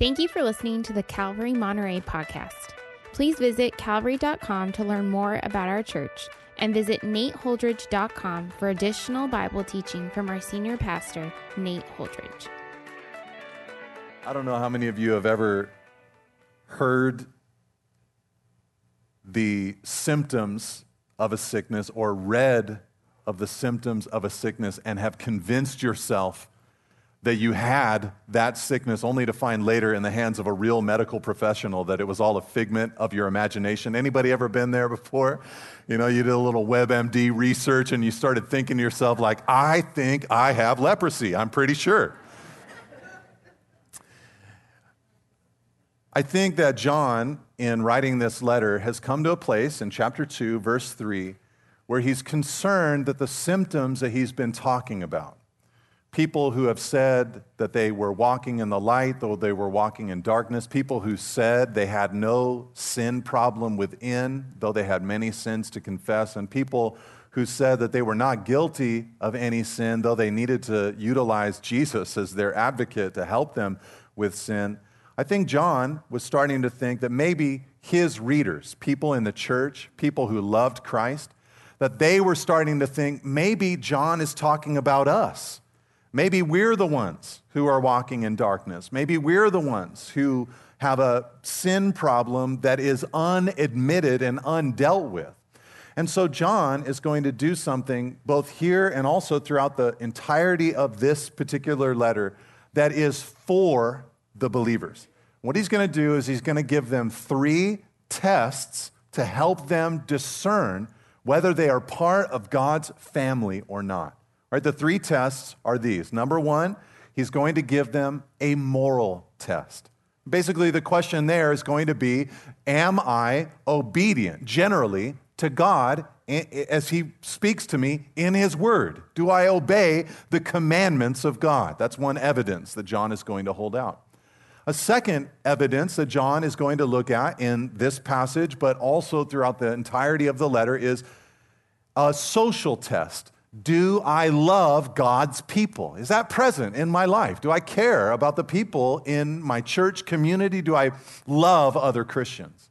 Thank you for listening to the Calvary Monterey podcast. Please visit calvary.com to learn more about our church and visit nateholdridge.com for additional Bible teaching from our senior pastor, Nate Holdridge. I don't know how many of you have ever heard the symptoms of a sickness or read of the symptoms of a sickness and have convinced yourself that you had that sickness only to find later in the hands of a real medical professional that it was all a figment of your imagination. Anybody ever been there before? You know you did a little webmd research and you started thinking to yourself like i think i have leprosy i'm pretty sure. I think that john in writing this letter has come to a place in chapter 2 verse 3 where he's concerned that the symptoms that he's been talking about people who have said that they were walking in the light, though they were walking in darkness, people who said they had no sin problem within, though they had many sins to confess, and people who said that they were not guilty of any sin, though they needed to utilize Jesus as their advocate to help them with sin. I think John was starting to think that maybe his readers, people in the church, people who loved Christ, that they were starting to think maybe John is talking about us Maybe we're the ones who are walking in darkness. Maybe we're the ones who have a sin problem that is unadmitted and undealt with. And so, John is going to do something both here and also throughout the entirety of this particular letter that is for the believers. What he's going to do is he's going to give them three tests to help them discern whether they are part of God's family or not. Right, the three tests are these. Number one, he's going to give them a moral test. Basically, the question there is going to be Am I obedient generally to God as he speaks to me in his word? Do I obey the commandments of God? That's one evidence that John is going to hold out. A second evidence that John is going to look at in this passage, but also throughout the entirety of the letter, is a social test do I love God's people? Is that present in my life? Do I care about the people in my church community? Do I love other Christians?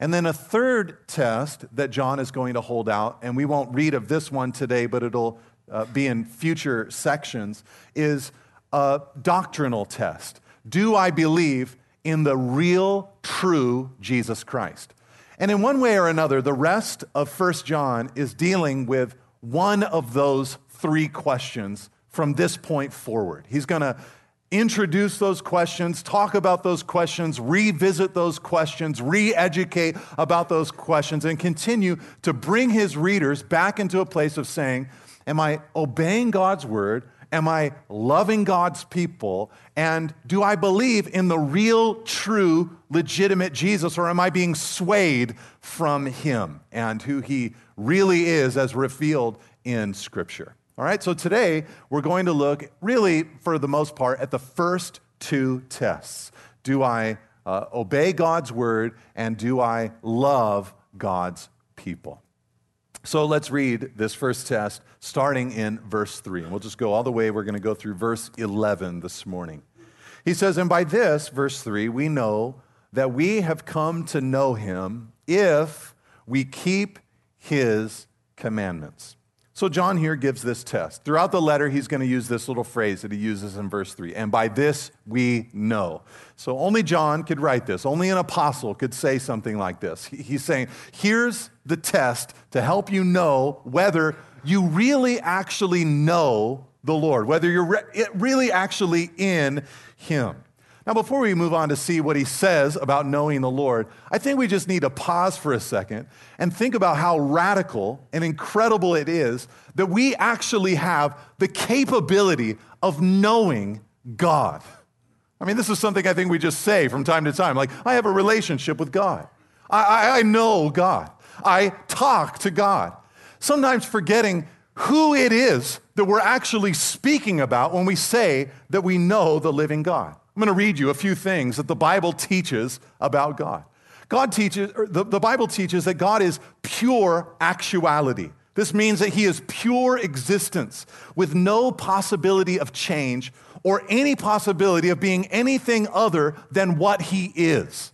And then a third test that John is going to hold out, and we won't read of this one today, but it'll uh, be in future sections, is a doctrinal test. Do I believe in the real, true Jesus Christ? And in one way or another, the rest of First John is dealing with one of those three questions from this point forward. He's going to introduce those questions, talk about those questions, revisit those questions, re educate about those questions, and continue to bring his readers back into a place of saying, Am I obeying God's word? Am I loving God's people? And do I believe in the real, true, legitimate Jesus, or am I being swayed from him and who he really is as revealed in Scripture? All right, so today we're going to look, really, for the most part, at the first two tests. Do I uh, obey God's word, and do I love God's people? So let's read this first test starting in verse 3. And we'll just go all the way. We're going to go through verse 11 this morning. He says, And by this, verse 3, we know that we have come to know him if we keep his commandments. So, John here gives this test. Throughout the letter, he's going to use this little phrase that he uses in verse 3 and by this we know. So, only John could write this. Only an apostle could say something like this. He's saying, here's the test to help you know whether you really actually know the Lord, whether you're re- really actually in him. Now, before we move on to see what he says about knowing the Lord, I think we just need to pause for a second and think about how radical and incredible it is that we actually have the capability of knowing God. I mean, this is something I think we just say from time to time like, I have a relationship with God, I, I, I know God, I talk to God. Sometimes forgetting who it is that we're actually speaking about when we say that we know the living God. I'm going to read you a few things that the Bible teaches about God. God teaches, er, the, the Bible teaches that God is pure actuality. This means that he is pure existence with no possibility of change or any possibility of being anything other than what he is.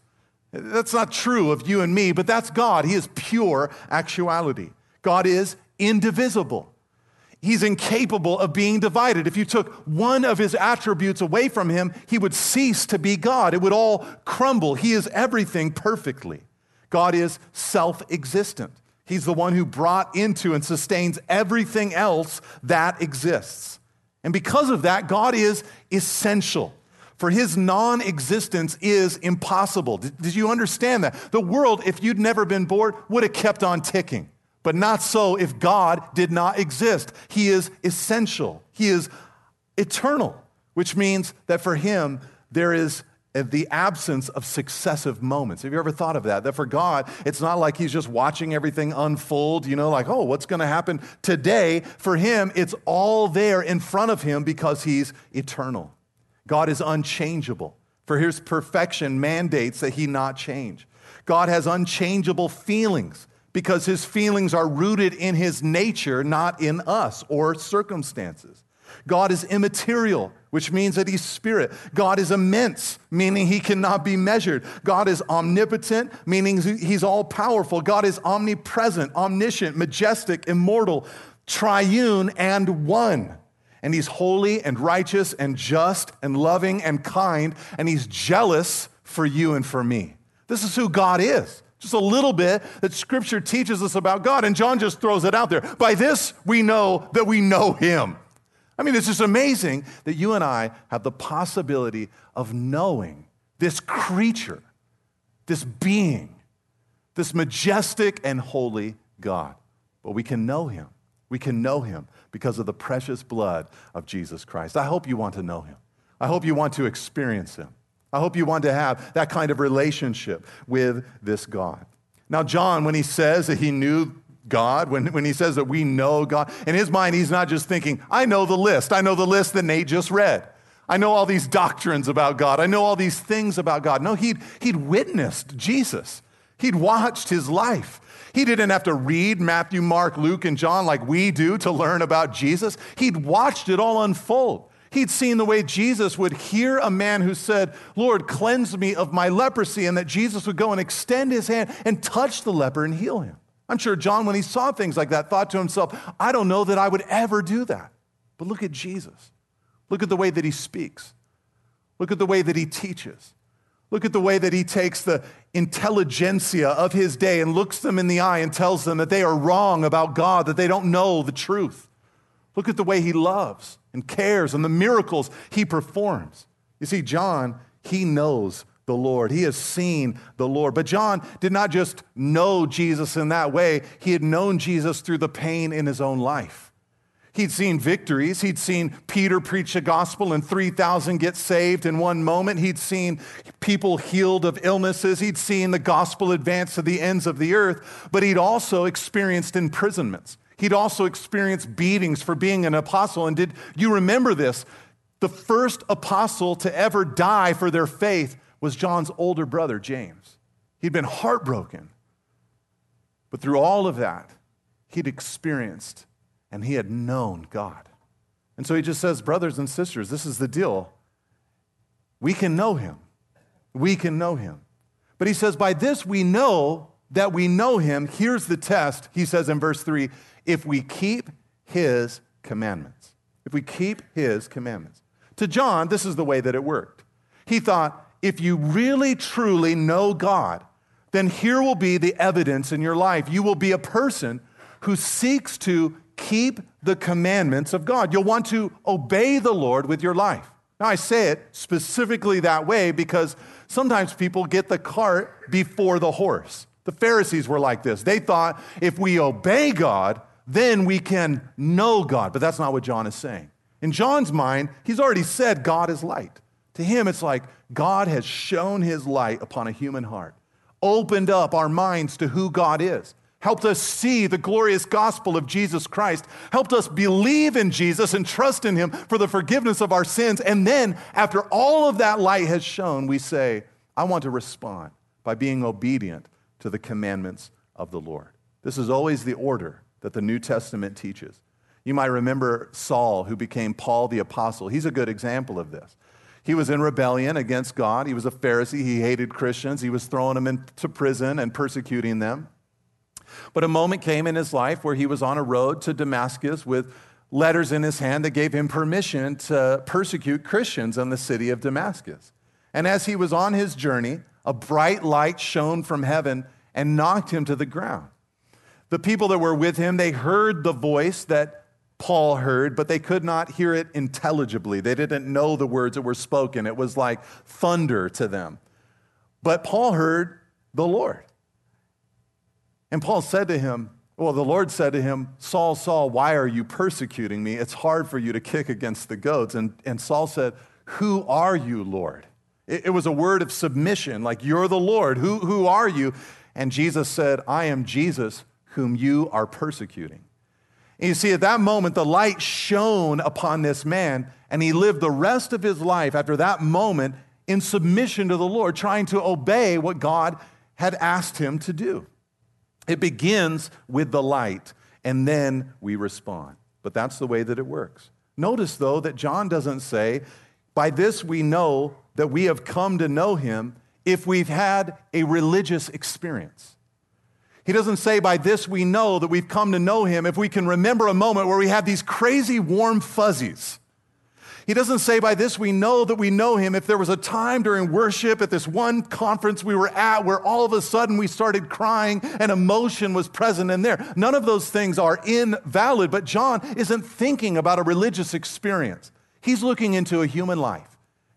That's not true of you and me, but that's God. He is pure actuality. God is indivisible. He's incapable of being divided. If you took one of his attributes away from him, he would cease to be God. It would all crumble. He is everything perfectly. God is self existent. He's the one who brought into and sustains everything else that exists. And because of that, God is essential. For his non existence is impossible. Did, did, you understand that? The world, if you'd never been born, would have kept on ticking. But not so if God did not exist. He is essential, He is eternal, which means that for Him, there is the absence of successive moments. Have you ever thought of that? That for God, it's not like He's just watching everything unfold, you know, like, oh, what's going to happen today? For Him, it's all there in front of Him because He's eternal. God is unchangeable. For His perfection mandates that He not change. God has unchangeable feelings because his feelings are rooted in his nature, not in us or circumstances. God is immaterial, which means that he's spirit. God is immense, meaning he cannot be measured. God is omnipotent, meaning he's all powerful. God is omnipresent, omniscient, majestic, immortal, triune, and one. And he's holy and righteous and just and loving and kind, and he's jealous for you and for me. This is who God is. Just a little bit that scripture teaches us about God. And John just throws it out there. By this, we know that we know him. I mean, it's just amazing that you and I have the possibility of knowing this creature, this being, this majestic and holy God. But we can know him. We can know him because of the precious blood of Jesus Christ. I hope you want to know him. I hope you want to experience him. I hope you want to have that kind of relationship with this God. Now, John, when he says that he knew God, when, when he says that we know God, in his mind, he's not just thinking, I know the list. I know the list that Nate just read. I know all these doctrines about God. I know all these things about God. No, he'd, he'd witnessed Jesus, he'd watched his life. He didn't have to read Matthew, Mark, Luke, and John like we do to learn about Jesus. He'd watched it all unfold. He'd seen the way Jesus would hear a man who said, Lord, cleanse me of my leprosy, and that Jesus would go and extend his hand and touch the leper and heal him. I'm sure John, when he saw things like that, thought to himself, I don't know that I would ever do that. But look at Jesus. Look at the way that he speaks. Look at the way that he teaches. Look at the way that he takes the intelligentsia of his day and looks them in the eye and tells them that they are wrong about God, that they don't know the truth. Look at the way he loves and cares and the miracles he performs. You see, John, he knows the Lord. He has seen the Lord. But John did not just know Jesus in that way, he had known Jesus through the pain in his own life. He'd seen victories. He'd seen Peter preach the gospel and 3,000 get saved in one moment. He'd seen people healed of illnesses. He'd seen the gospel advance to the ends of the earth. But he'd also experienced imprisonments. He'd also experienced beatings for being an apostle. And did you remember this? The first apostle to ever die for their faith was John's older brother, James. He'd been heartbroken. But through all of that, he'd experienced and he had known God. And so he just says, Brothers and sisters, this is the deal. We can know him. We can know him. But he says, By this we know that we know him. Here's the test. He says in verse 3 if we keep his commandments. If we keep his commandments. To John, this is the way that it worked. He thought, if you really truly know God, then here will be the evidence in your life. You will be a person who seeks to keep the commandments of God. You'll want to obey the Lord with your life. Now, I say it specifically that way because sometimes people get the cart before the horse. The Pharisees were like this. They thought if we obey God, then we can know God. But that's not what John is saying. In John's mind, he's already said God is light. To him, it's like God has shown his light upon a human heart, opened up our minds to who God is, helped us see the glorious gospel of Jesus Christ, helped us believe in Jesus and trust in him for the forgiveness of our sins. And then, after all of that light has shone, we say, I want to respond by being obedient to the commandments of the Lord. This is always the order that the New Testament teaches. You might remember Saul, who became Paul the Apostle. He's a good example of this. He was in rebellion against God. He was a Pharisee. He hated Christians. He was throwing them into prison and persecuting them. But a moment came in his life where he was on a road to Damascus with letters in his hand that gave him permission to persecute Christians in the city of Damascus. And as he was on his journey, a bright light shone from heaven and knocked him to the ground. The people that were with him, they heard the voice that Paul heard, but they could not hear it intelligibly. They didn't know the words that were spoken. It was like thunder to them. But Paul heard the Lord. And Paul said to him, Well, the Lord said to him, Saul, Saul, why are you persecuting me? It's hard for you to kick against the goats. And, and Saul said, Who are you, Lord? It, it was a word of submission, like, You're the Lord. Who, who are you? And Jesus said, I am Jesus, whom you are persecuting. And you see, at that moment, the light shone upon this man, and he lived the rest of his life after that moment in submission to the Lord, trying to obey what God had asked him to do. It begins with the light, and then we respond. But that's the way that it works. Notice, though, that John doesn't say, By this we know that we have come to know him if we've had a religious experience. He doesn't say, By this we know that we've come to know him if we can remember a moment where we had these crazy warm fuzzies he doesn't say by this we know that we know him. If there was a time during worship at this one conference we were at where all of a sudden we started crying and emotion was present in there. None of those things are invalid, but John isn't thinking about a religious experience. He's looking into a human life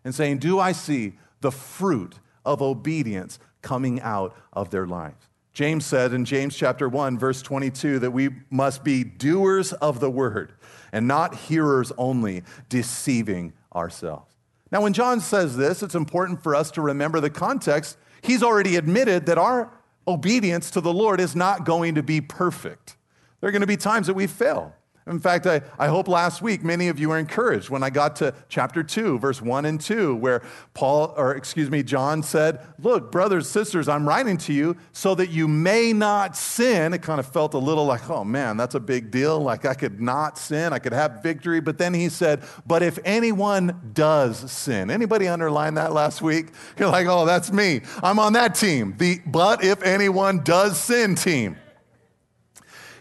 and saying, Do I see the fruit of obedience coming out of their lives? James said in James chapter 1 verse 22 that we must be doers of the word and not hearers only, deceiving ourselves. Now, when John says this, it's important for us to remember the context. He's already admitted that our obedience to the Lord is not going to be perfect. There are going to be times that we fail. In fact, I, I hope last week many of you were encouraged when I got to chapter 2, verse 1 and 2, where Paul, or excuse me, John said, Look, brothers, sisters, I'm writing to you so that you may not sin. It kind of felt a little like, oh man, that's a big deal. Like I could not sin, I could have victory. But then he said, But if anyone does sin, anybody underline that last week? You're like, oh, that's me. I'm on that team. The but if anyone does sin team.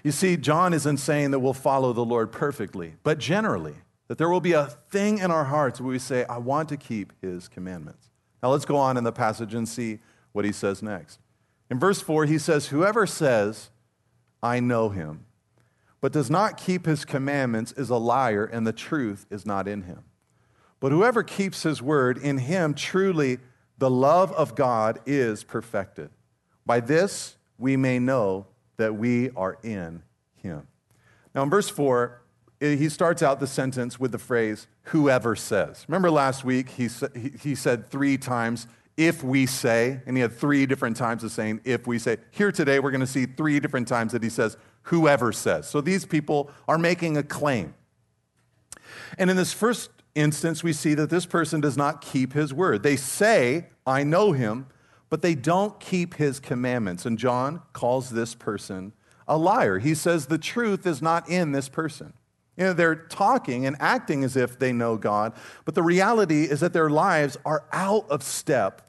You see, John isn't saying that we'll follow the Lord perfectly, but generally, that there will be a thing in our hearts where we say, I want to keep his commandments. Now let's go on in the passage and see what he says next. In verse 4, he says, Whoever says, I know him, but does not keep his commandments is a liar, and the truth is not in him. But whoever keeps his word, in him truly the love of God is perfected. By this we may know that we are in him. Now, in verse 4, eh, he starts out the sentence with the phrase, whoever says. Remember last week, he, he said three times, if we say, and he had three different times of saying, if we say. Here today, we're going to see three different times that he says, whoever says. So these people are making a claim. And in this first instance, we see that this person does not keep his word. They say, I know him, but they don't keep his commandments. And John calls this person a liar. He says the truth is not in this person. You know, they're talking and acting as if they know God, but the reality is that their lives are out of step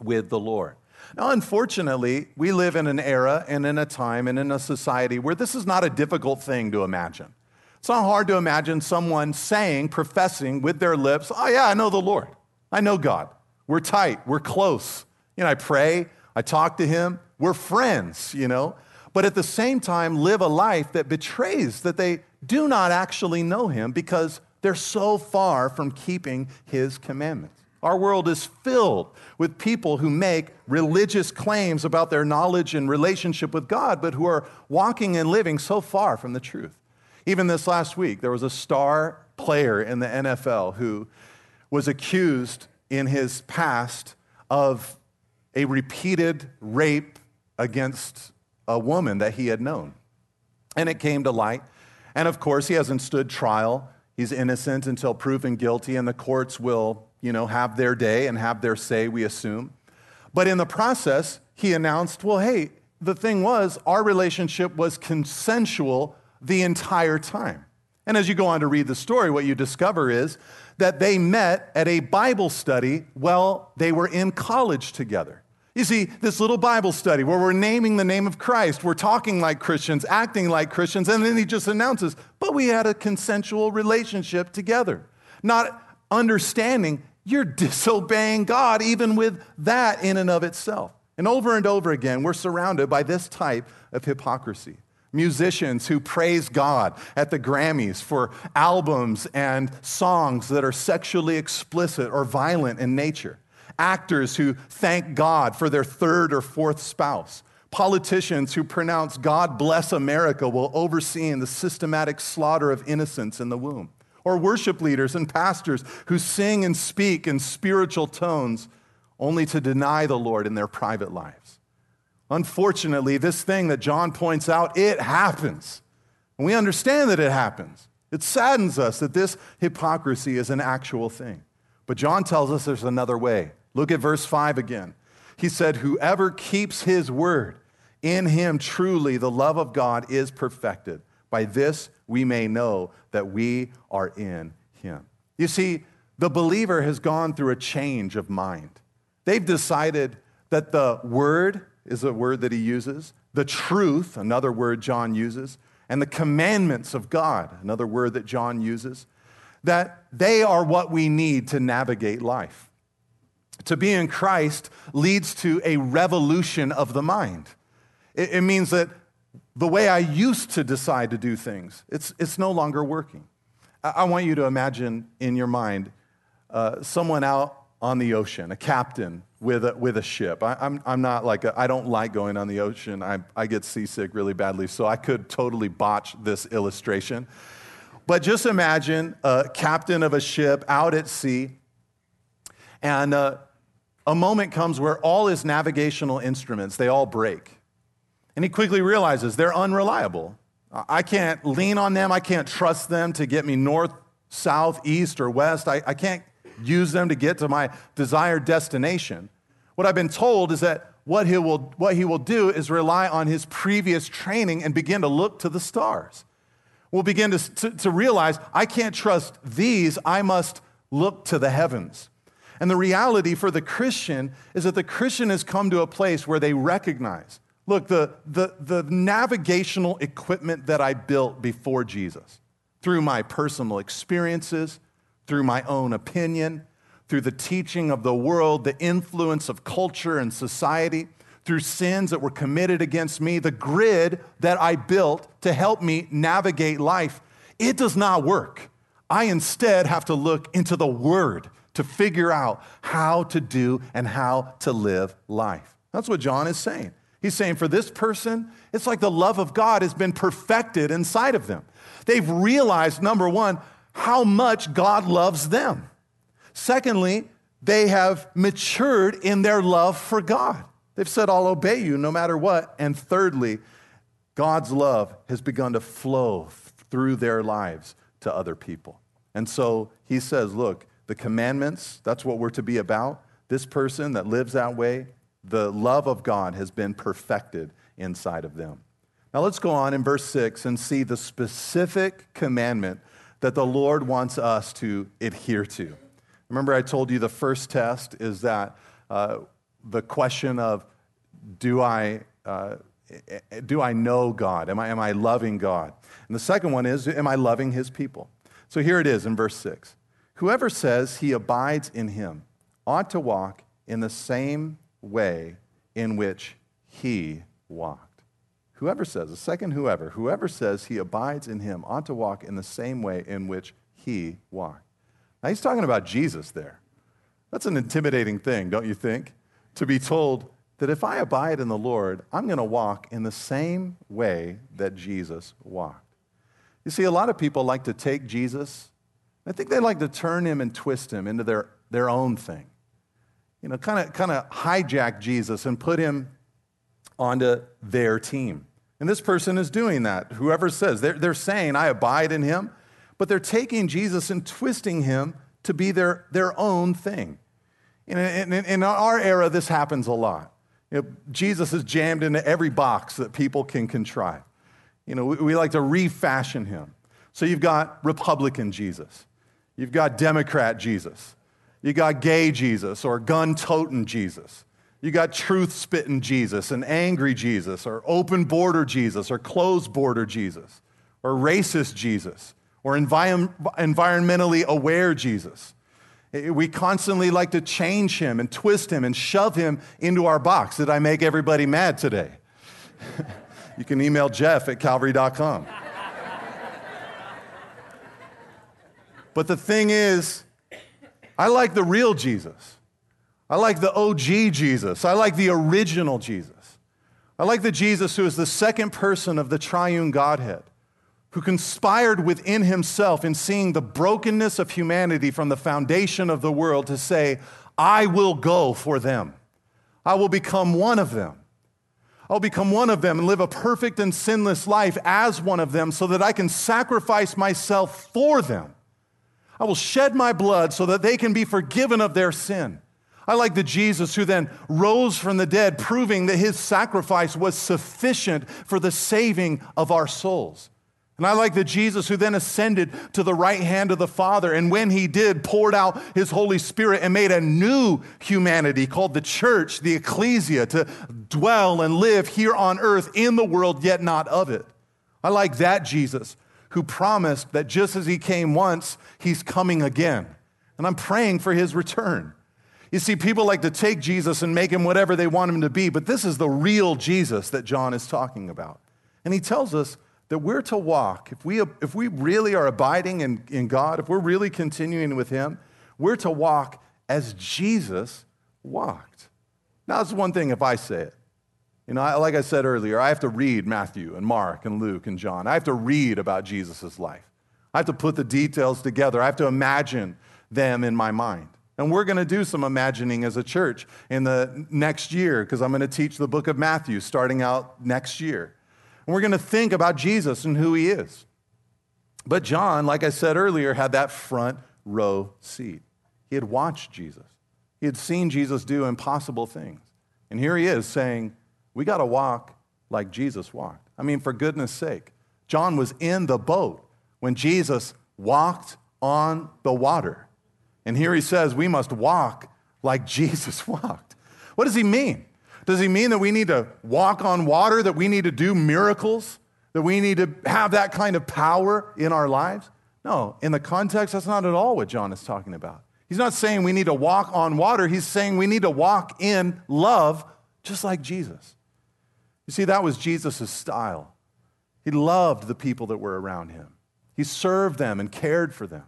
with the Lord. Now, unfortunately, we live in an era and in a time and in a society where this is not a difficult thing to imagine. It's not hard to imagine someone saying, professing with their lips, Oh, yeah, I know the Lord. I know God. We're tight. We're close. You know, I pray, I talk to him, we're friends, you know, but at the same time live a life that betrays that they do not actually know him because they're so far from keeping his commandments. Our world is filled with people who make religious claims about their knowledge and relationship with God, but who are walking and living so far from the truth. Even this last week, there was a star player in the NFL who was accused in his past of a repeated rape against a woman that he had known. And it came to light. And of course, he hasn't stood trial. He's innocent until proven guilty, and the courts will, you know, have their day and have their say, we assume. But in the process, he announced, well, hey, the thing was, our relationship was consensual the entire time. And as you go on to read the story, what you discover is that they met at a Bible study while they were in college together. You see, this little Bible study where we're naming the name of Christ, we're talking like Christians, acting like Christians, and then he just announces, but we had a consensual relationship together. Not understanding you're disobeying God, even with that in and of itself. And over and over again, we're surrounded by this type of hypocrisy. Musicians who praise God at the Grammys for albums and songs that are sexually explicit or violent in nature. Actors who thank God for their third or fourth spouse. Politicians who pronounce God bless America while overseeing the systematic slaughter of innocents in the womb. Or worship leaders and pastors who sing and speak in spiritual tones only to deny the Lord in their private lives. Unfortunately, this thing that John points out, it happens. And we understand that it happens. It saddens us that this hypocrisy is an actual thing. But John tells us there's another way. Look at verse 5 again. He said, Whoever keeps his word, in him truly the love of God is perfected. By this we may know that we are in him. You see, the believer has gone through a change of mind. They've decided that the word is a word that he uses, the truth, another word John uses, and the commandments of God, another word that John uses, that they are what we need to navigate life. To be in Christ leads to a revolution of the mind. It, it means that the way I used to decide to do things, it's, it's no longer working. I, I want you to imagine in your mind uh, someone out on the ocean, a captain with a, with a ship. I, I'm, I'm not like, I don't like going on the ocean. I, I get seasick really badly, so I could totally botch this illustration. But just imagine a captain of a ship out at sea, and uh, a moment comes where all his navigational instruments, they all break. And he quickly realizes they're unreliable. I can't lean on them. I can't trust them to get me north, south, east, or west. I, I can't use them to get to my desired destination. What I've been told is that what he will, what he will do is rely on his previous training and begin to look to the stars. We'll begin to, to, to realize I can't trust these, I must look to the heavens. And the reality for the Christian is that the Christian has come to a place where they recognize look, the, the, the navigational equipment that I built before Jesus, through my personal experiences, through my own opinion, through the teaching of the world, the influence of culture and society, through sins that were committed against me, the grid that I built to help me navigate life, it does not work. I instead have to look into the Word to figure out how to do and how to live life. That's what John is saying. He's saying for this person, it's like the love of God has been perfected inside of them. They've realized, number one, how much God loves them. Secondly, they have matured in their love for God. They've said, I'll obey you no matter what. And thirdly, God's love has begun to flow through their lives to other people. And so he says, Look, the commandments, that's what we're to be about. This person that lives that way, the love of God has been perfected inside of them. Now let's go on in verse 6 and see the specific commandment that the Lord wants us to adhere to. Remember, I told you the first test is that uh, the question of do I, uh, do I know God? Am I, am I loving God? And the second one is, am I loving his people? So here it is in verse 6. Whoever says he abides in him ought to walk in the same way in which he walked. Whoever says, the second whoever, whoever says he abides in him ought to walk in the same way in which he walked. Now he's talking about Jesus there. That's an intimidating thing, don't you think? To be told that if I abide in the Lord, I'm going to walk in the same way that Jesus walked. You see, a lot of people like to take Jesus, I think they like to turn him and twist him into their, their own thing. You know, kind of kind of hijack Jesus and put him onto their team. And this person is doing that. Whoever says, they're, they're saying, I abide in him, but they're taking Jesus and twisting him to be their, their own thing. In, in, in our era, this happens a lot. You know, Jesus is jammed into every box that people can contrive. You know, we, we like to refashion him. So you've got Republican Jesus, you've got Democrat Jesus, you got gay Jesus or gun toting Jesus. You got truth spitting Jesus and angry Jesus, or open border Jesus, or closed border Jesus, or racist Jesus, or envi- environmentally aware Jesus. We constantly like to change him and twist him and shove him into our box. Did I make everybody mad today? you can email Jeff at calvary.com. but the thing is, I like the real Jesus. I like the OG Jesus. I like the original Jesus. I like the Jesus who is the second person of the triune Godhead, who conspired within himself in seeing the brokenness of humanity from the foundation of the world to say, I will go for them. I will become one of them. I'll become one of them and live a perfect and sinless life as one of them so that I can sacrifice myself for them. I will shed my blood so that they can be forgiven of their sin. I like the Jesus who then rose from the dead, proving that his sacrifice was sufficient for the saving of our souls. And I like the Jesus who then ascended to the right hand of the Father, and when he did, poured out his Holy Spirit and made a new humanity called the church, the ecclesia, to dwell and live here on earth in the world, yet not of it. I like that Jesus who promised that just as he came once, he's coming again. And I'm praying for his return. You see, people like to take Jesus and make him whatever they want him to be, but this is the real Jesus that John is talking about. And he tells us that we're to walk, if we, if we really are abiding in, in God, if we're really continuing with him, we're to walk as Jesus walked. Now, it's one thing if I say it. You know, like I said earlier, I have to read Matthew and Mark and Luke and John. I have to read about Jesus' life. I have to put the details together. I have to imagine them in my mind. And we're going to do some imagining as a church in the next year because I'm going to teach the book of Matthew starting out next year. And we're going to think about Jesus and who he is. But John, like I said earlier, had that front row seat. He had watched Jesus, he had seen Jesus do impossible things. And here he is saying, We got to walk like Jesus walked. I mean, for goodness sake, John was in the boat when Jesus walked on the water. And here he says we must walk like Jesus walked. What does he mean? Does he mean that we need to walk on water, that we need to do miracles, that we need to have that kind of power in our lives? No, in the context, that's not at all what John is talking about. He's not saying we need to walk on water, he's saying we need to walk in love just like Jesus. You see, that was Jesus' style. He loved the people that were around him, he served them and cared for them.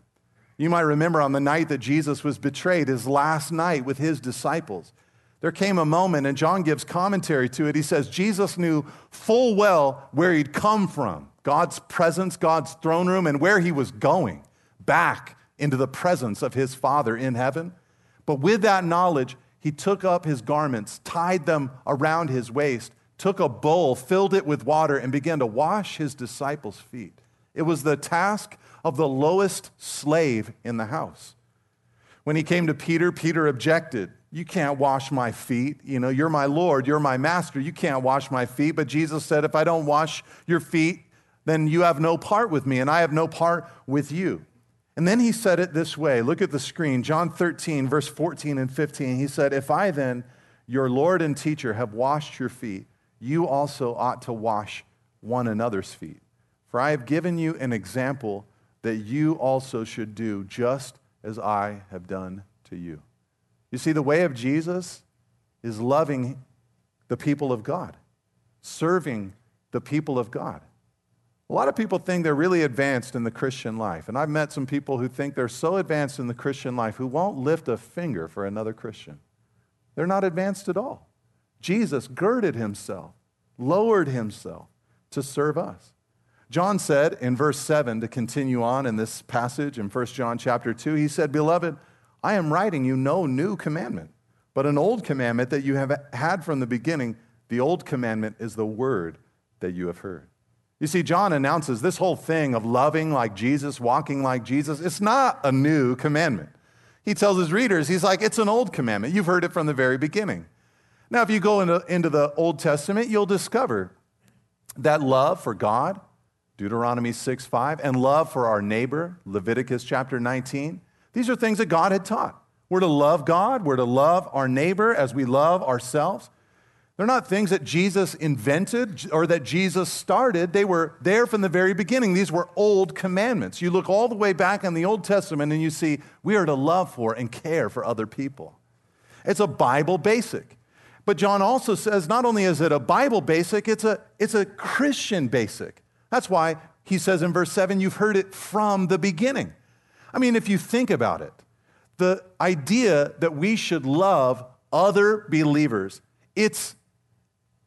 You might remember on the night that Jesus was betrayed, his last night with his disciples, there came a moment, and John gives commentary to it. He says, Jesus knew full well where he'd come from God's presence, God's throne room, and where he was going back into the presence of his Father in heaven. But with that knowledge, he took up his garments, tied them around his waist, took a bowl, filled it with water, and began to wash his disciples' feet. It was the task of the lowest slave in the house. When he came to Peter, Peter objected. You can't wash my feet. You know, you're my Lord, you're my master. You can't wash my feet. But Jesus said, If I don't wash your feet, then you have no part with me, and I have no part with you. And then he said it this way look at the screen, John 13, verse 14 and 15. He said, If I then, your Lord and teacher, have washed your feet, you also ought to wash one another's feet. For I have given you an example that you also should do just as I have done to you. You see, the way of Jesus is loving the people of God, serving the people of God. A lot of people think they're really advanced in the Christian life. And I've met some people who think they're so advanced in the Christian life who won't lift a finger for another Christian. They're not advanced at all. Jesus girded himself, lowered himself to serve us. John said in verse 7 to continue on in this passage in 1 John chapter 2, he said, Beloved, I am writing you no new commandment, but an old commandment that you have had from the beginning. The old commandment is the word that you have heard. You see, John announces this whole thing of loving like Jesus, walking like Jesus. It's not a new commandment. He tells his readers, he's like, it's an old commandment. You've heard it from the very beginning. Now, if you go into, into the Old Testament, you'll discover that love for God, Deuteronomy 6 5, and love for our neighbor, Leviticus chapter 19, these are things that God had taught. We're to love God, we're to love our neighbor as we love ourselves. They're not things that Jesus invented or that Jesus started. They were there from the very beginning. These were old commandments. You look all the way back in the Old Testament and you see we are to love for and care for other people. It's a Bible basic. But John also says not only is it a Bible basic, it's a, it's a Christian basic. That's why he says in verse 7, you've heard it from the beginning. I mean, if you think about it, the idea that we should love other believers, it's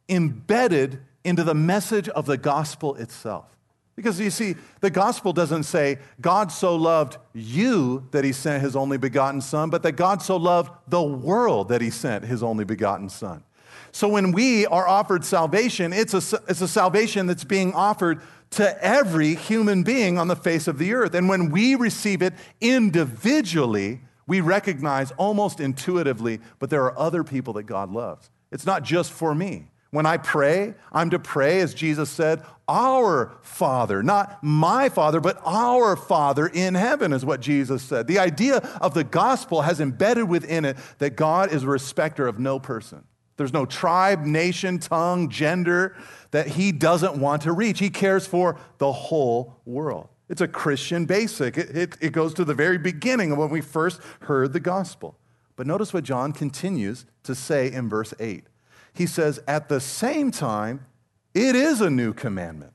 embedded into the message of the gospel itself. Because you see, the gospel doesn't say God so loved you that he sent his only begotten son, but that God so loved the world that he sent his only begotten son. So when we are offered salvation, it's a, it's a salvation that's being offered to every human being on the face of the earth. And when we receive it individually, we recognize almost intuitively, but there are other people that God loves. It's not just for me. When I pray, I'm to pray, as Jesus said, our Father, not my Father, but our Father in heaven, is what Jesus said. The idea of the gospel has embedded within it that God is a respecter of no person. There's no tribe, nation, tongue, gender that he doesn't want to reach. He cares for the whole world. It's a Christian basic. It, it, it, goes to the very beginning of when we first heard the gospel. But notice what John continues to say in verse 8 he says, At the same time, it is a new commandment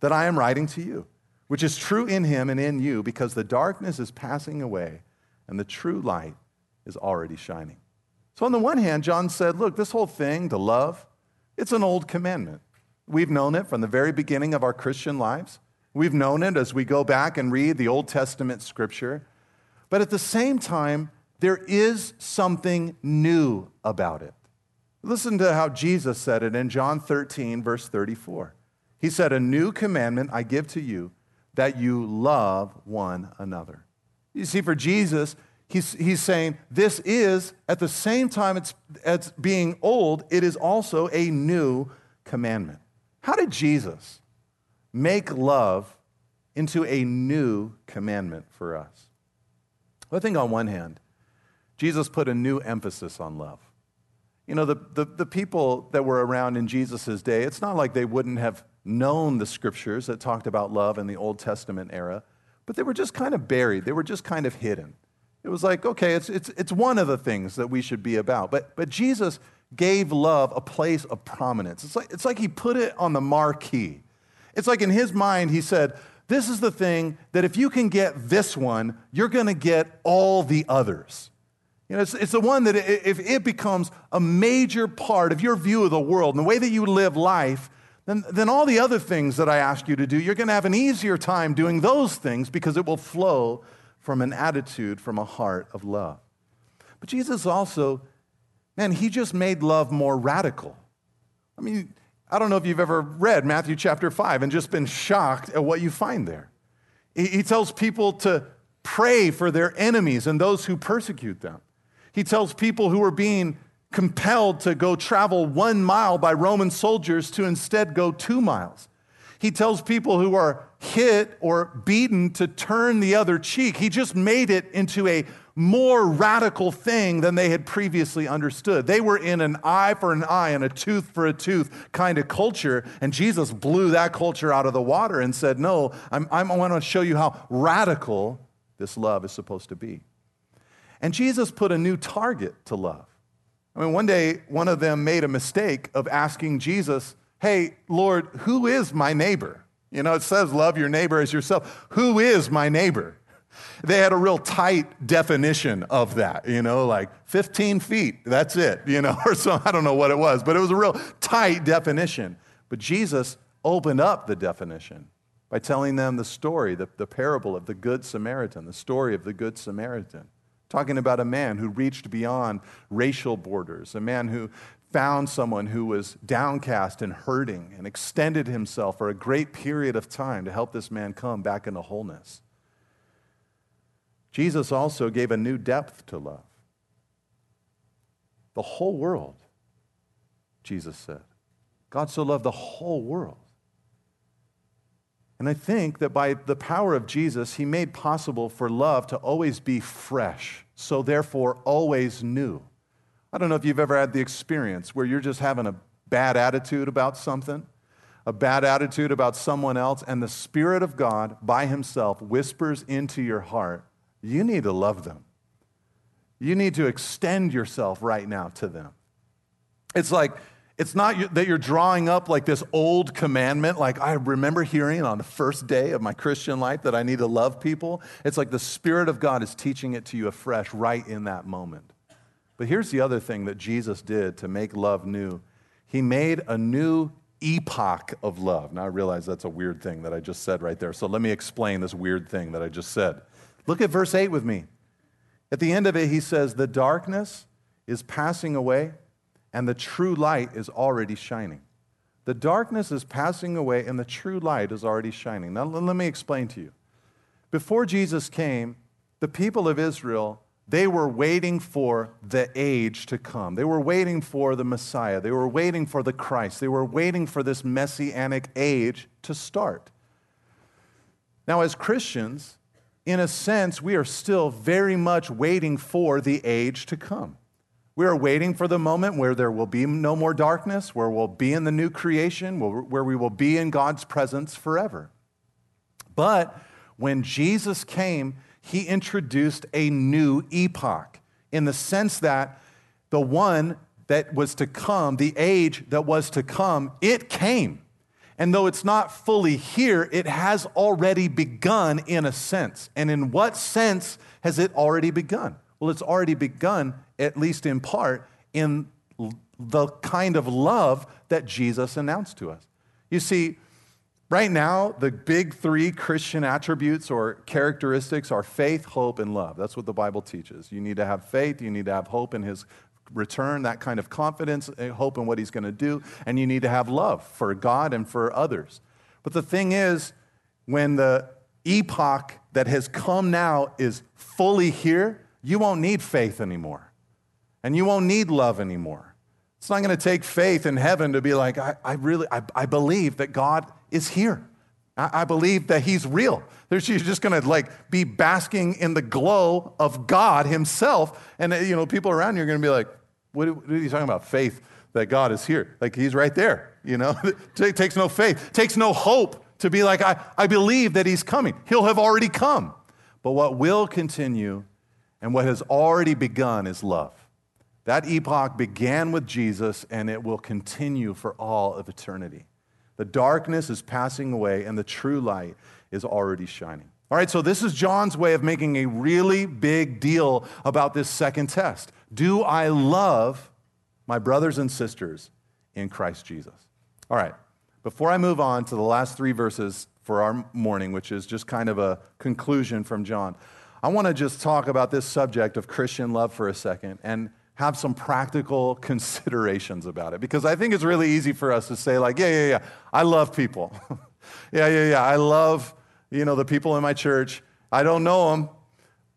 that I am writing to you, which is true in him and in you, because the darkness is passing away and the true light is already shining. So, on the one hand, John said, Look, this whole thing, the love, it's an old commandment. We've known it from the very beginning of our Christian lives. We've known it as we go back and read the Old Testament scripture. But at the same time, there is something new about it. Listen to how Jesus said it in John 13, verse 34. He said, A new commandment I give to you, that you love one another. You see, for Jesus, he's, he's saying this is, at the same time it's, it's being old, it is also a new commandment. How did Jesus make love into a new commandment for us? Well, I think on one hand, Jesus put a new emphasis on love. You know, the, the, the people that were around in Jesus' day, it's not like they wouldn't have known the scriptures that talked about love in the Old Testament era, but they were just kind of buried. They were just kind of hidden. It was like, okay, it's, it's, it's one of the things that we should be about. But, but Jesus gave love a place of prominence. It's like, it's like he put it on the marquee. It's like in his mind, he said, This is the thing that if you can get this one, you're going to get all the others. You know, it's, it's the one that if it becomes a major part of your view of the world and the way that you live life, then, then all the other things that I ask you to do, you're going to have an easier time doing those things because it will flow from an attitude, from a heart of love. But Jesus also, man, he just made love more radical. I mean, I don't know if you've ever read Matthew chapter 5 and just been shocked at what you find there. He, he tells people to pray for their enemies and those who persecute them. He tells people who are being compelled to go travel one mile by Roman soldiers to instead go two miles. He tells people who are hit or beaten to turn the other cheek. He just made it into a more radical thing than they had previously understood. They were in an eye for an eye and a tooth for a tooth kind of culture, and Jesus blew that culture out of the water and said, No, I'm, I'm, I want to show you how radical this love is supposed to be. And Jesus put a new target to love. I mean, one day, one of them made a mistake of asking Jesus, Hey, Lord, who is my neighbor? You know, it says, Love your neighbor as yourself. Who is my neighbor? They had a real tight definition of that, you know, like 15 feet, that's it, you know, or so, I don't know what it was, but it was a real tight definition. But Jesus opened up the definition by telling them the story, the, the parable of the Good Samaritan, the story of the Good Samaritan talking about a man who reached beyond racial borders, a man who found someone who was downcast and hurting and extended himself for a great period of time to help this man come back into wholeness. Jesus also gave a new depth to love. The whole world Jesus said. God so loved the whole world. And I think that by the power of Jesus, he made possible for love to always be fresh, so therefore always new. I don't know if you've ever had the experience where you're just having a bad attitude about something, a bad attitude about someone else, and the Spirit of God by himself whispers into your heart, you need to love them. You need to extend yourself right now to them. It's like, it's not that you're drawing up like this old commandment, like I remember hearing on the first day of my Christian life that I need to love people. It's like the Spirit of God is teaching it to you afresh right in that moment. But here's the other thing that Jesus did to make love new He made a new epoch of love. Now I realize that's a weird thing that I just said right there. So let me explain this weird thing that I just said. Look at verse 8 with me. At the end of it, he says, The darkness is passing away and the true light is already shining. The darkness is passing away and the true light is already shining. Now, let me explain to you. Before Jesus came, the people of Israel, they were waiting for the age to come. They were waiting for the Messiah. They were waiting for the Christ. They were waiting for this messianic age to start. Now, as Christians, in a sense, we are still very much waiting for the age to come. We are waiting for the moment where there will be no more darkness, where we'll be in the new creation, where we will be in God's presence forever. But when Jesus came, he introduced a new epoch in the sense that the one that was to come, the age that was to come, it came. And though it's not fully here, it has already begun in a sense. And in what sense has it already begun? Well, it's already begun, at least in part, in the kind of love that Jesus announced to us. You see, right now, the big three Christian attributes or characteristics are faith, hope, and love. That's what the Bible teaches. You need to have faith, you need to have hope in His return, that kind of confidence, eh, hope in what He's going to do, and you need to have love for God and for others. But the thing is, when the epoch that has come now is fully here, you won't need faith anymore. And you won't need love anymore. It's not going to take faith in heaven to be like, I, I really, I, I, believe that God is here. I, I believe that He's real. You're just going to like be basking in the glow of God Himself. And you know, people around you are going to be like, what, what are you talking about? Faith that God is here. Like He's right there. You know, it takes no faith, it takes no hope to be like, I, I believe that He's coming. He'll have already come. But what will continue and what has already begun is love. That epoch began with Jesus and it will continue for all of eternity. The darkness is passing away and the true light is already shining. All right, so this is John's way of making a really big deal about this second test. Do I love my brothers and sisters in Christ Jesus? All right, before I move on to the last three verses for our morning, which is just kind of a conclusion from John, I want to just talk about this subject of Christian love for a second and have some practical considerations about it because I think it's really easy for us to say like, yeah, yeah, yeah, I love people. yeah, yeah, yeah, I love, you know, the people in my church. I don't know them,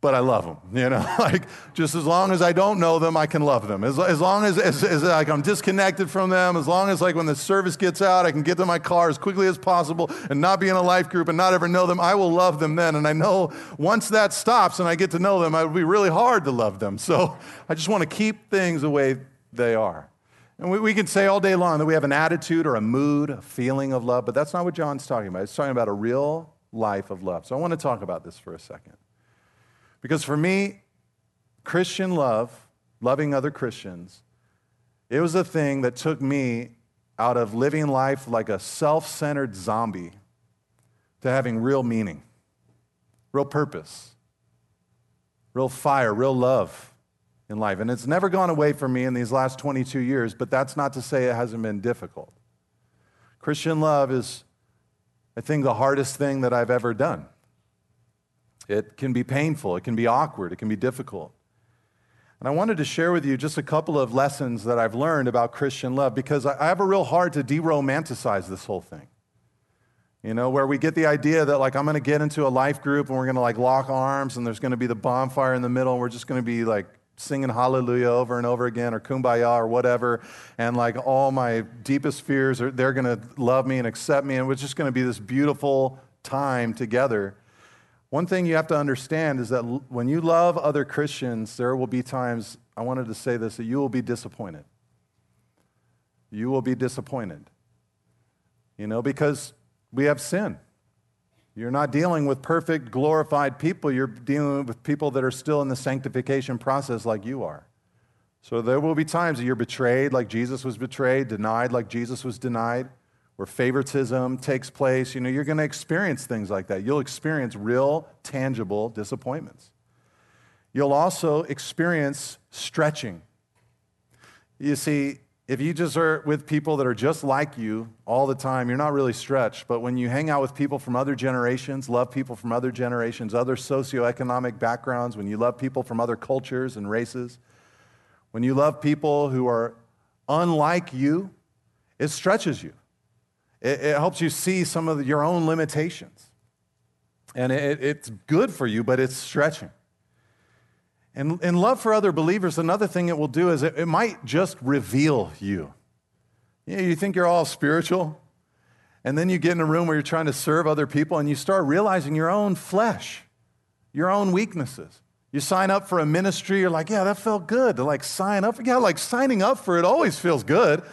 but I love them. You know, like just as long as I don't know them, I can love them. As, as long as, as, as like I'm disconnected from them, as long as like when the service gets out, I can get to my car as quickly as possible and not be in a life group and not ever know them, I will love them then. And I know once that stops and I get to know them, it would be really hard to love them. So I just want to keep things the way they are. And we, we can say all day long that we have an attitude or a mood, a feeling of love, but that's not what John's talking about. He's talking about a real life of love. So I want to talk about this for a second. Because for me, Christian love, loving other Christians, it was a thing that took me out of living life like a self centered zombie to having real meaning, real purpose, real fire, real love in life. And it's never gone away from me in these last 22 years, but that's not to say it hasn't been difficult. Christian love is, I think, the hardest thing that I've ever done. It can be painful, it can be awkward, it can be difficult. And I wanted to share with you just a couple of lessons that I've learned about Christian love because I have a real hard to de romanticize this whole thing. You know, where we get the idea that, like, I'm going to get into a life group and we're going to, like, lock arms and there's going to be the bonfire in the middle and we're just going to be, like, singing hallelujah over and over again or kumbaya or whatever. And like all my deepest fears are they're going to love me and accept me. And it's just going to be this beautiful time together one thing you have to understand is that when you love other christians there will be times i wanted to say this that you will be disappointed you will be disappointed you know because we have sin you're not dealing with perfect, glorified people. You're dealing with people that are still in the sanctification process like you are. So there will be times that you're betrayed like Jesus was betrayed, denied like Jesus was denied, where favoritism takes place. You know, you're going to experience things like that. You'll experience real, tangible disappointments. You'll also experience stretching. You see, if you just are with people that are just like you all the time, you're not really stretched. But when you hang out with people from other generations, love people from other generations, other socioeconomic backgrounds, when you love people from other cultures and races, when you love people who are unlike you, it stretches you. It, it helps you see some of your own limitations. And it, it's good for you, but it's stretching. And in love for other believers, another thing it will do is it, it might just reveal you. You, know, you think you're all spiritual, and then you get in a room where you're trying to serve other people and you start realizing your own flesh, your own weaknesses. You sign up for a ministry, you're like, yeah, that felt good to like sign up. Yeah, like signing up for it always feels good.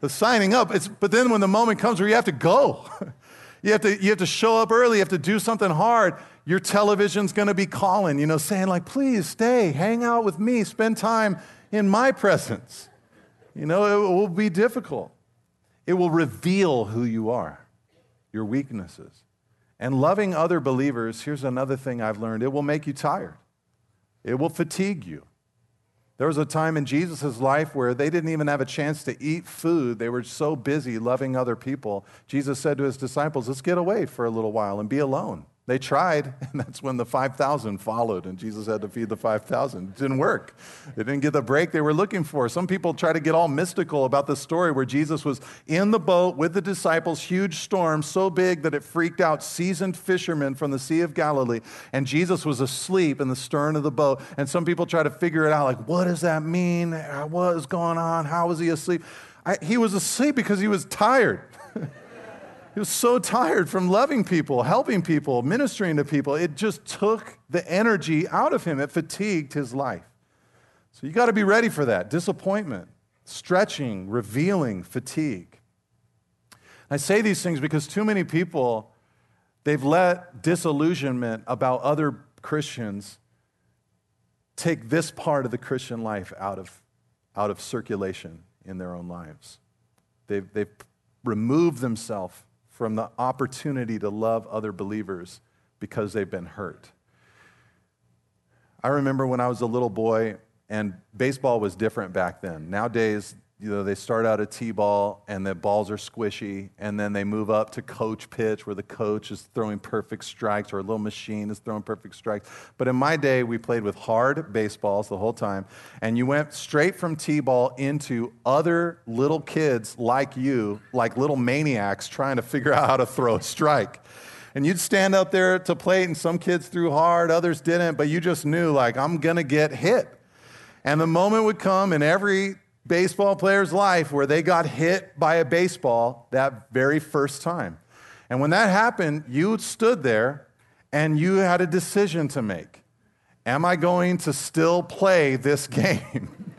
The signing up, it's, but then when the moment comes where you have to go, you have to, you have to show up early, you have to do something hard, your television's going to be calling, you know, saying, like, please stay, hang out with me, spend time in my presence. You know, it will be difficult. It will reveal who you are, your weaknesses. And loving other believers, here's another thing I've learned it will make you tired, it will fatigue you. There was a time in Jesus' life where they didn't even have a chance to eat food. They were so busy loving other people. Jesus said to his disciples, Let's get away for a little while and be alone. They tried, and that's when the 5,000 followed, and Jesus had to feed the 5,000. It didn't work. They didn't get the break they were looking for. Some people try to get all mystical about the story where Jesus was in the boat with the disciples, huge storm, so big that it freaked out seasoned fishermen from the Sea of Galilee, and Jesus was asleep in the stern of the boat. And some people try to figure it out like, what does that mean? What is going on? How was he asleep? I, he was asleep because he was tired. He was so tired from loving people, helping people, ministering to people. It just took the energy out of him. It fatigued his life. So you got to be ready for that disappointment, stretching, revealing, fatigue. I say these things because too many people, they've let disillusionment about other Christians take this part of the Christian life out of, out of circulation in their own lives. They've, they've removed themselves from the opportunity to love other believers because they've been hurt. I remember when I was a little boy, and baseball was different back then. Nowadays, you know, they start out at T-ball and the balls are squishy, and then they move up to coach pitch where the coach is throwing perfect strikes or a little machine is throwing perfect strikes. But in my day, we played with hard baseballs the whole time, and you went straight from T-ball into other little kids like you, like little maniacs trying to figure out how to throw a strike. And you'd stand up there to plate, and some kids threw hard, others didn't, but you just knew, like, I'm gonna get hit. And the moment would come in every baseball player's life where they got hit by a baseball that very first time. And when that happened, you stood there and you had a decision to make. Am I going to still play this game?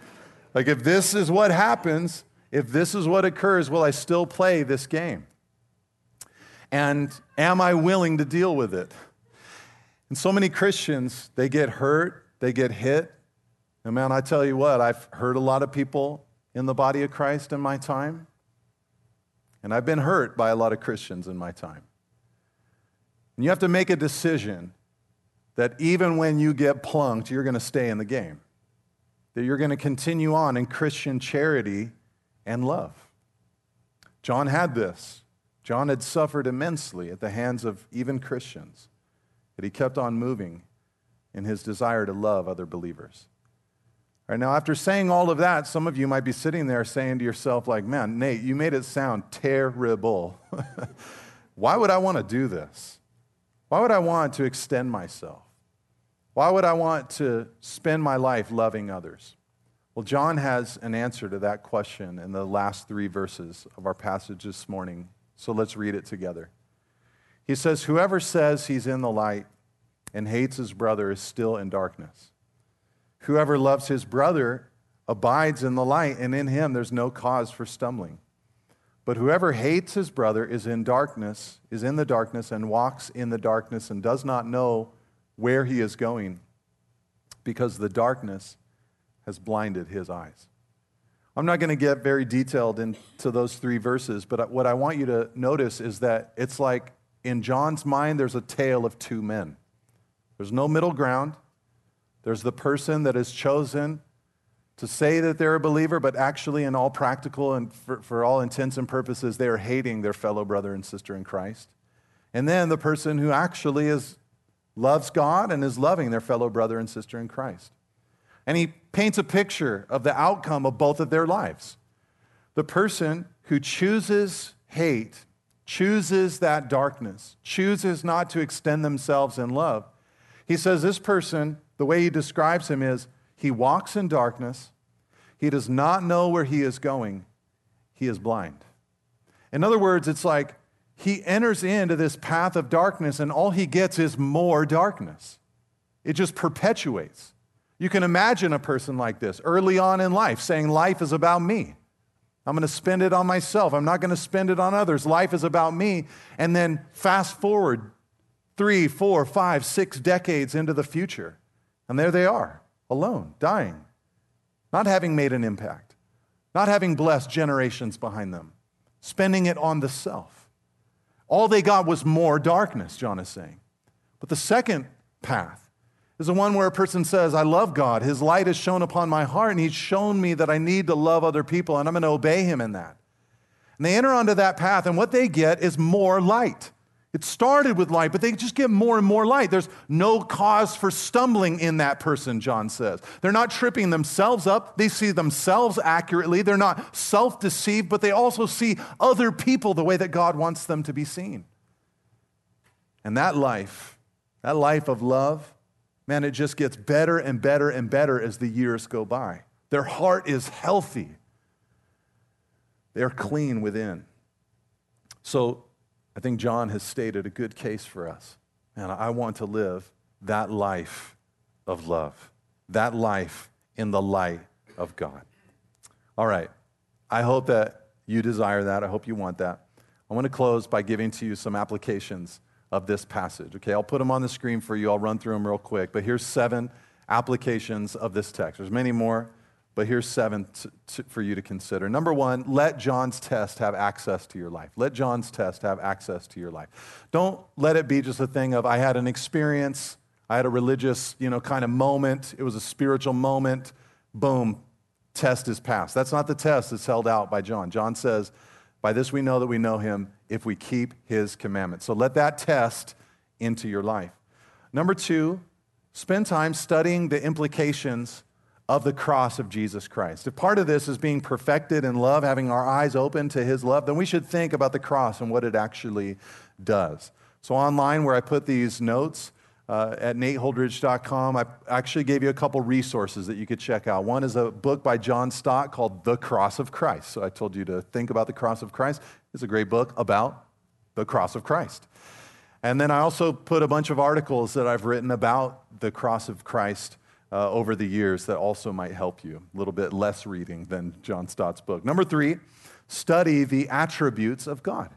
like, if this is what happens, if this is what occurs, will I still play this game? And am I willing to deal with it? And so many Christians, they get hurt, they get hit, and man, I tell you what, I've heard a lot of people in the body of Christ in my time, and I've been hurt by a lot of Christians in my time. And you have to make a decision that even when you get plunked, you're going to stay in the game, that you're going to continue on in Christian charity and love. John had this. John had suffered immensely at the hands of even Christians, but he kept on moving in his desire to love other believers. Now, after saying all of that, some of you might be sitting there saying to yourself, like, man, Nate, you made it sound terrible. Why would I want to do this? Why would I want to extend myself? Why would I want to spend my life loving others? Well, John has an answer to that question in the last three verses of our passage this morning. So let's read it together. He says, Whoever says he's in the light and hates his brother is still in darkness. Whoever loves his brother abides in the light, and in him there's no cause for stumbling. But whoever hates his brother is in darkness, is in the darkness, and walks in the darkness, and does not know where he is going, because the darkness has blinded his eyes. I'm not going to get very detailed into those three verses, but what I want you to notice is that it's like in John's mind, there's a tale of two men. There's no middle ground. There's the person that is chosen to say that they're a believer, but actually, in all practical and for, for all intents and purposes, they are hating their fellow brother and sister in Christ. And then the person who actually is, loves God and is loving their fellow brother and sister in Christ. And he paints a picture of the outcome of both of their lives. The person who chooses hate, chooses that darkness, chooses not to extend themselves in love. He says this person, the way he describes him is he walks in darkness, he does not know where he is going, he is blind. In other words, it's like he enters into this path of darkness and all he gets is more darkness. It just perpetuates. You can imagine a person like this early on in life saying, Life is about me. I'm going to spend it on myself. I'm not going to spend it on others. Life is about me. And then fast forward three, four, five, six decades into the future. And there they are, alone, dying, not having made an impact, not having blessed generations behind them, spending it on the self. All they got was more darkness, John is saying. But the second path, is the one where a person says, I love God. His light has shone upon my heart, and He's shown me that I need to love other people, and I'm going to obey Him in that. And they enter onto that path, and what they get is more light. It started with light, but they just get more and more light. There's no cause for stumbling in that person, John says. They're not tripping themselves up. They see themselves accurately. They're not self deceived, but they also see other people the way that God wants them to be seen. And that life, that life of love, man, it just gets better and better and better as the years go by. Their heart is healthy, they're clean within. So I think John has stated a good case for us. And I want to live that life of love, that life in the light of God. All right. I hope that you desire that. I hope you want that. I want to close by giving to you some applications of this passage. Okay, I'll put them on the screen for you. I'll run through them real quick. But here's seven applications of this text. There's many more, but here's seven t- t- for you to consider. Number one, let John's test have access to your life. Let John's test have access to your life. Don't let it be just a thing of, I had an experience, I had a religious, you know, kind of moment, it was a spiritual moment, boom, test is passed. That's not the test that's held out by John. John says, by this we know that we know him if we keep his commandments. So let that test into your life. Number two, spend time studying the implications of the cross of Jesus Christ. If part of this is being perfected in love, having our eyes open to his love, then we should think about the cross and what it actually does. So, online, where I put these notes, uh, at nateholdridge.com. I actually gave you a couple resources that you could check out. One is a book by John Stott called The Cross of Christ. So I told you to think about the cross of Christ. It's a great book about the cross of Christ. And then I also put a bunch of articles that I've written about the cross of Christ uh, over the years that also might help you. A little bit less reading than John Stott's book. Number three, study the attributes of God.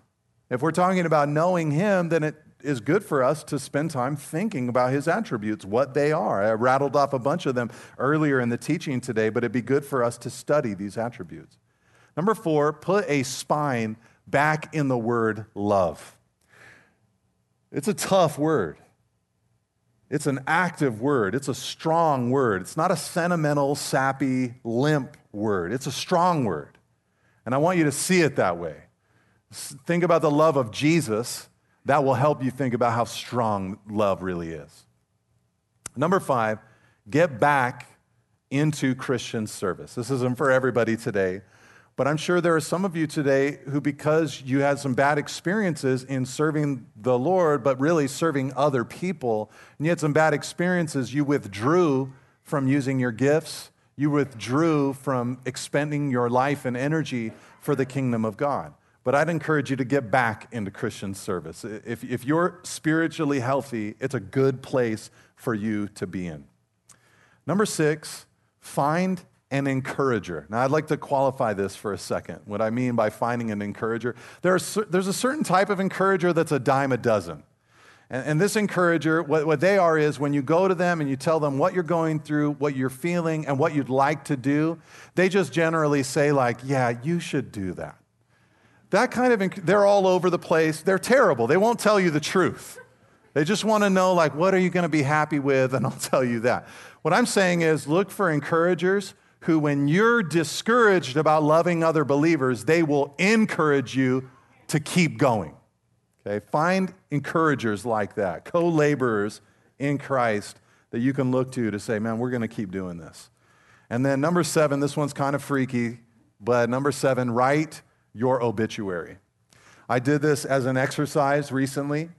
If we're talking about knowing Him, then it is good for us to spend time thinking about his attributes, what they are. I rattled off a bunch of them earlier in the teaching today, but it'd be good for us to study these attributes. Number four, put a spine back in the word love. It's a tough word. It's an active word. It's a strong word. It's not a sentimental, sappy, limp word. It's a strong word. And I want you to see it that way. Think about the love of Jesus that will help you think about how strong love really is. Number five, get back into Christian service. This isn't for everybody today, But I'm sure there are some of you today who, because you had some bad experiences in serving the Lord, but really serving other people, and you had some bad experiences, you withdrew from using your gifts, you withdrew from expending your life and energy for the kingdom of God. But I'd encourage you to get back into Christian service. If, if you're spiritually healthy, it's a good place for you to be in. Number six, find an encourager. Now, I'd like to qualify this for a second. What I mean by finding an encourager, there are, there's a certain type of encourager that's a dime a dozen. And, and this encourager, what, what they are is when you go to them and you tell them what you're going through, what you're feeling, and what you'd like to do, they just generally say, like, yeah, you should do that. That kind of, they're all over the place. They're terrible. They won't tell you the truth. They just want to know, like, what are you going to be happy with? And I'll tell you that. What I'm saying is look for encouragers who, when you're discouraged about loving other believers, they will encourage you to keep going. Okay? Find encouragers like that, co laborers in Christ that you can look to to say, man, we're going to keep doing this. And then number seven, this one's kind of freaky, but number seven, write your obituary. I did this as an exercise recently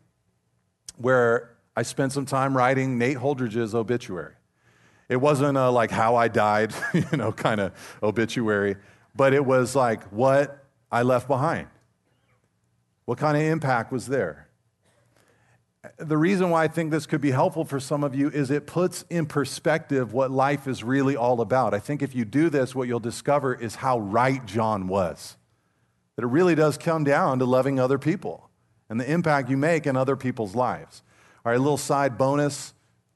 where I spent some time writing Nate Holdridge's obituary. It wasn't a like how I died, you know, kind of obituary, but it was like what I left behind. What kind of impact was there? The reason why I think this could be helpful for some of you is it puts in perspective what life is really all about. I think if you do this, what you'll discover is how right John was. That it really does come down to loving other people and the impact you make in other people's lives. All right, a little side bonus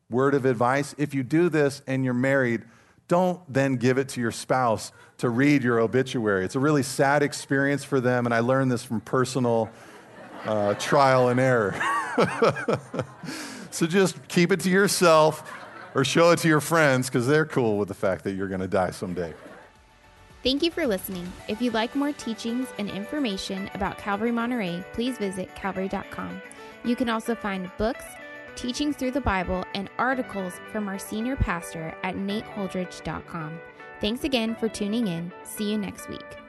word of advice. If you do this and you're married, don't then give it to your spouse to read your obituary. It's a really sad experience for them, and I learned this from personal uh, trial and error. so just keep it to yourself or show it to your friends because they're cool with the fact that you're going to die someday. Thank you for listening. If you'd like more teachings and information about Calvary Monterey, please visit calvary.com. You can also find books, teachings through the Bible, and articles from our senior pastor at nateholdridge.com. Thanks again for tuning in. See you next week.